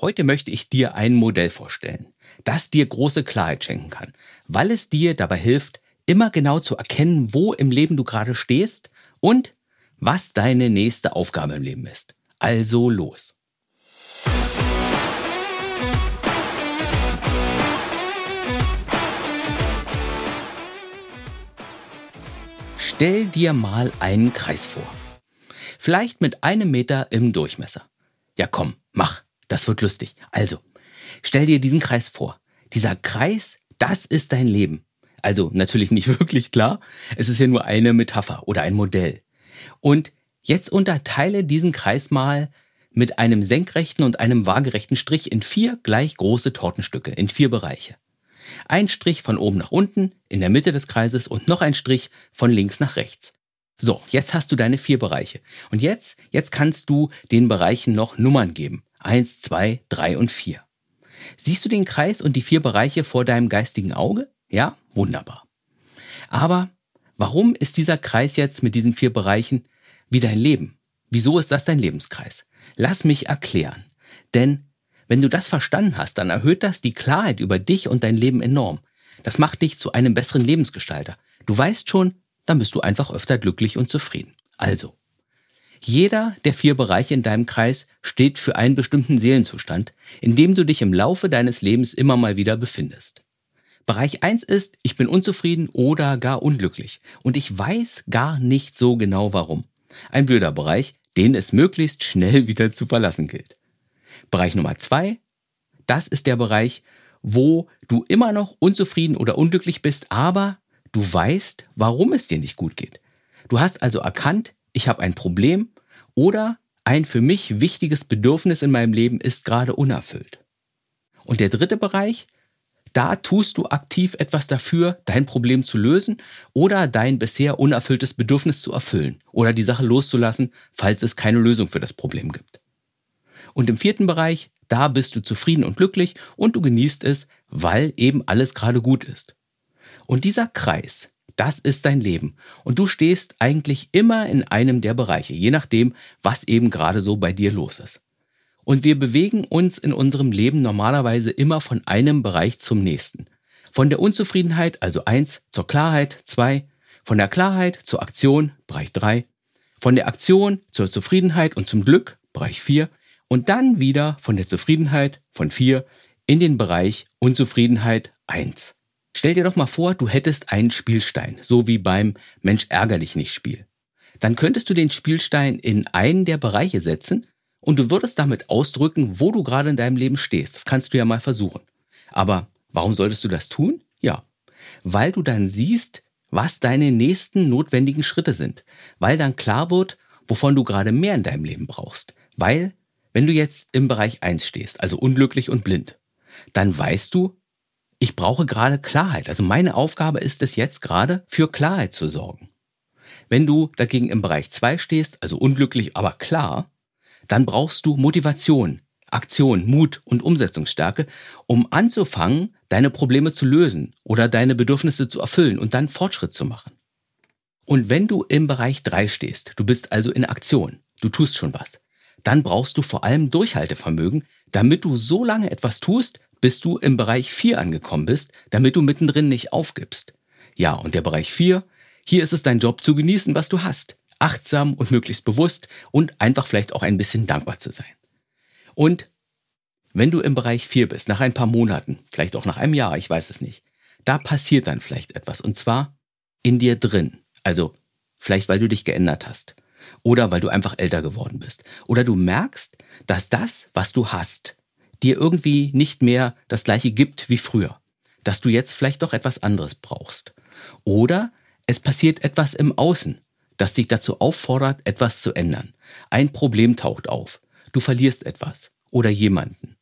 Heute möchte ich dir ein Modell vorstellen, das dir große Klarheit schenken kann, weil es dir dabei hilft, immer genau zu erkennen, wo im Leben du gerade stehst und was deine nächste Aufgabe im Leben ist. Also los. Stell dir mal einen Kreis vor. Vielleicht mit einem Meter im Durchmesser. Ja komm, mach, das wird lustig. Also, stell dir diesen Kreis vor. Dieser Kreis, das ist dein Leben. Also natürlich nicht wirklich klar, es ist ja nur eine Metapher oder ein Modell. Und jetzt unterteile diesen Kreis mal mit einem senkrechten und einem waagerechten Strich in vier gleich große Tortenstücke, in vier Bereiche. Ein Strich von oben nach unten, in der Mitte des Kreises und noch ein Strich von links nach rechts. So, jetzt hast du deine vier Bereiche. Und jetzt, jetzt kannst du den Bereichen noch Nummern geben. Eins, zwei, drei und vier. Siehst du den Kreis und die vier Bereiche vor deinem geistigen Auge? Ja, wunderbar. Aber warum ist dieser Kreis jetzt mit diesen vier Bereichen wie dein Leben? Wieso ist das dein Lebenskreis? Lass mich erklären. Denn wenn du das verstanden hast, dann erhöht das die Klarheit über dich und dein Leben enorm. Das macht dich zu einem besseren Lebensgestalter. Du weißt schon, dann bist du einfach öfter glücklich und zufrieden. Also, jeder der vier Bereiche in deinem Kreis steht für einen bestimmten Seelenzustand, in dem du dich im Laufe deines Lebens immer mal wieder befindest. Bereich 1 ist, ich bin unzufrieden oder gar unglücklich und ich weiß gar nicht so genau warum. Ein blöder Bereich, den es möglichst schnell wieder zu verlassen gilt. Bereich Nummer zwei, das ist der Bereich, wo du immer noch unzufrieden oder unglücklich bist, aber du weißt, warum es dir nicht gut geht. Du hast also erkannt, ich habe ein Problem oder ein für mich wichtiges Bedürfnis in meinem Leben ist gerade unerfüllt. Und der dritte Bereich, da tust du aktiv etwas dafür, dein Problem zu lösen oder dein bisher unerfülltes Bedürfnis zu erfüllen oder die Sache loszulassen, falls es keine Lösung für das Problem gibt. Und im vierten Bereich, da bist du zufrieden und glücklich und du genießt es, weil eben alles gerade gut ist. Und dieser Kreis, das ist dein Leben. Und du stehst eigentlich immer in einem der Bereiche, je nachdem, was eben gerade so bei dir los ist. Und wir bewegen uns in unserem Leben normalerweise immer von einem Bereich zum nächsten. Von der Unzufriedenheit, also eins, zur Klarheit, zwei, von der Klarheit zur Aktion, Bereich drei, von der Aktion zur Zufriedenheit und zum Glück, Bereich vier, und dann wieder von der Zufriedenheit von 4 in den Bereich Unzufriedenheit 1. Stell dir doch mal vor, du hättest einen Spielstein, so wie beim Mensch ärger dich nicht Spiel. Dann könntest du den Spielstein in einen der Bereiche setzen und du würdest damit ausdrücken, wo du gerade in deinem Leben stehst. Das kannst du ja mal versuchen. Aber warum solltest du das tun? Ja, weil du dann siehst, was deine nächsten notwendigen Schritte sind, weil dann klar wird, wovon du gerade mehr in deinem Leben brauchst, weil wenn du jetzt im Bereich 1 stehst, also unglücklich und blind, dann weißt du, ich brauche gerade Klarheit. Also meine Aufgabe ist es jetzt gerade, für Klarheit zu sorgen. Wenn du dagegen im Bereich 2 stehst, also unglücklich, aber klar, dann brauchst du Motivation, Aktion, Mut und Umsetzungsstärke, um anzufangen, deine Probleme zu lösen oder deine Bedürfnisse zu erfüllen und dann Fortschritt zu machen. Und wenn du im Bereich 3 stehst, du bist also in Aktion, du tust schon was, dann brauchst du vor allem Durchhaltevermögen, damit du so lange etwas tust, bis du im Bereich 4 angekommen bist, damit du mittendrin nicht aufgibst. Ja, und der Bereich 4, hier ist es dein Job zu genießen, was du hast. Achtsam und möglichst bewusst und einfach vielleicht auch ein bisschen dankbar zu sein. Und wenn du im Bereich 4 bist, nach ein paar Monaten, vielleicht auch nach einem Jahr, ich weiß es nicht, da passiert dann vielleicht etwas. Und zwar in dir drin. Also vielleicht, weil du dich geändert hast oder weil du einfach älter geworden bist. Oder du merkst, dass das, was du hast, dir irgendwie nicht mehr das gleiche gibt wie früher. Dass du jetzt vielleicht doch etwas anderes brauchst. Oder es passiert etwas im Außen, das dich dazu auffordert, etwas zu ändern. Ein Problem taucht auf. Du verlierst etwas oder jemanden.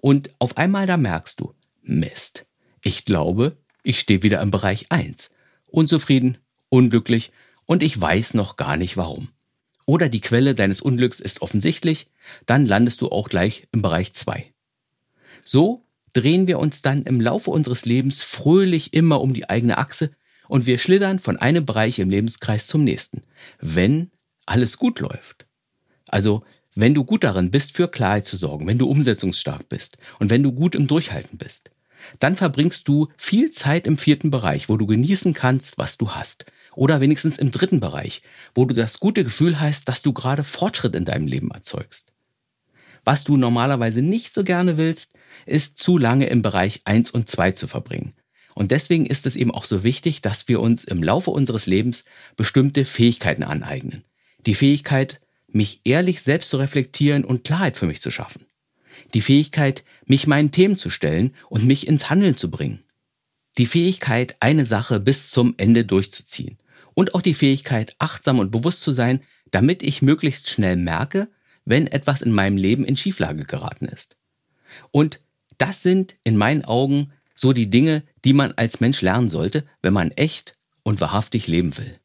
Und auf einmal da merkst du, Mist. Ich glaube, ich stehe wieder im Bereich 1. Unzufrieden, unglücklich und ich weiß noch gar nicht warum oder die Quelle deines Unglücks ist offensichtlich, dann landest du auch gleich im Bereich 2. So drehen wir uns dann im Laufe unseres Lebens fröhlich immer um die eigene Achse und wir schlittern von einem Bereich im Lebenskreis zum nächsten, wenn alles gut läuft. Also wenn du gut darin bist, für Klarheit zu sorgen, wenn du umsetzungsstark bist und wenn du gut im Durchhalten bist, dann verbringst du viel Zeit im vierten Bereich, wo du genießen kannst, was du hast. Oder wenigstens im dritten Bereich, wo du das gute Gefühl hast, dass du gerade Fortschritt in deinem Leben erzeugst. Was du normalerweise nicht so gerne willst, ist zu lange im Bereich 1 und 2 zu verbringen. Und deswegen ist es eben auch so wichtig, dass wir uns im Laufe unseres Lebens bestimmte Fähigkeiten aneignen. Die Fähigkeit, mich ehrlich selbst zu reflektieren und Klarheit für mich zu schaffen. Die Fähigkeit, mich meinen Themen zu stellen und mich ins Handeln zu bringen. Die Fähigkeit, eine Sache bis zum Ende durchzuziehen. Und auch die Fähigkeit, achtsam und bewusst zu sein, damit ich möglichst schnell merke, wenn etwas in meinem Leben in Schieflage geraten ist. Und das sind in meinen Augen so die Dinge, die man als Mensch lernen sollte, wenn man echt und wahrhaftig leben will.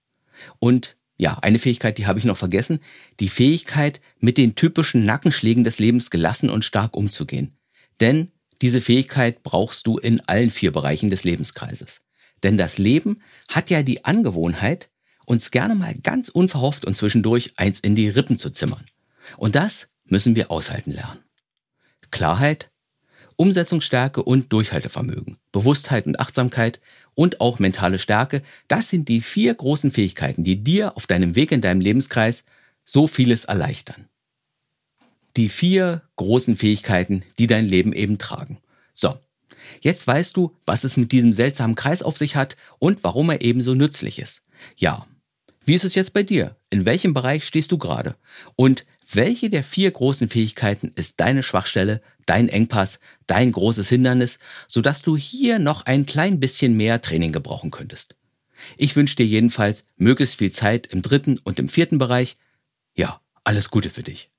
Und ja, eine Fähigkeit, die habe ich noch vergessen, die Fähigkeit, mit den typischen Nackenschlägen des Lebens gelassen und stark umzugehen. Denn diese Fähigkeit brauchst du in allen vier Bereichen des Lebenskreises. Denn das Leben hat ja die Angewohnheit, uns gerne mal ganz unverhofft und zwischendurch eins in die Rippen zu zimmern. Und das müssen wir aushalten lernen. Klarheit, Umsetzungsstärke und Durchhaltevermögen, Bewusstheit und Achtsamkeit und auch mentale Stärke, das sind die vier großen Fähigkeiten, die dir auf deinem Weg in deinem Lebenskreis so vieles erleichtern. Die vier großen Fähigkeiten, die dein Leben eben tragen. So, jetzt weißt du, was es mit diesem seltsamen Kreis auf sich hat und warum er ebenso nützlich ist. Ja, wie ist es jetzt bei dir? In welchem Bereich stehst du gerade? Und welche der vier großen Fähigkeiten ist deine Schwachstelle, dein Engpass, dein großes Hindernis, sodass du hier noch ein klein bisschen mehr Training gebrauchen könntest? Ich wünsche dir jedenfalls möglichst viel Zeit im dritten und im vierten Bereich. Ja, alles Gute für dich.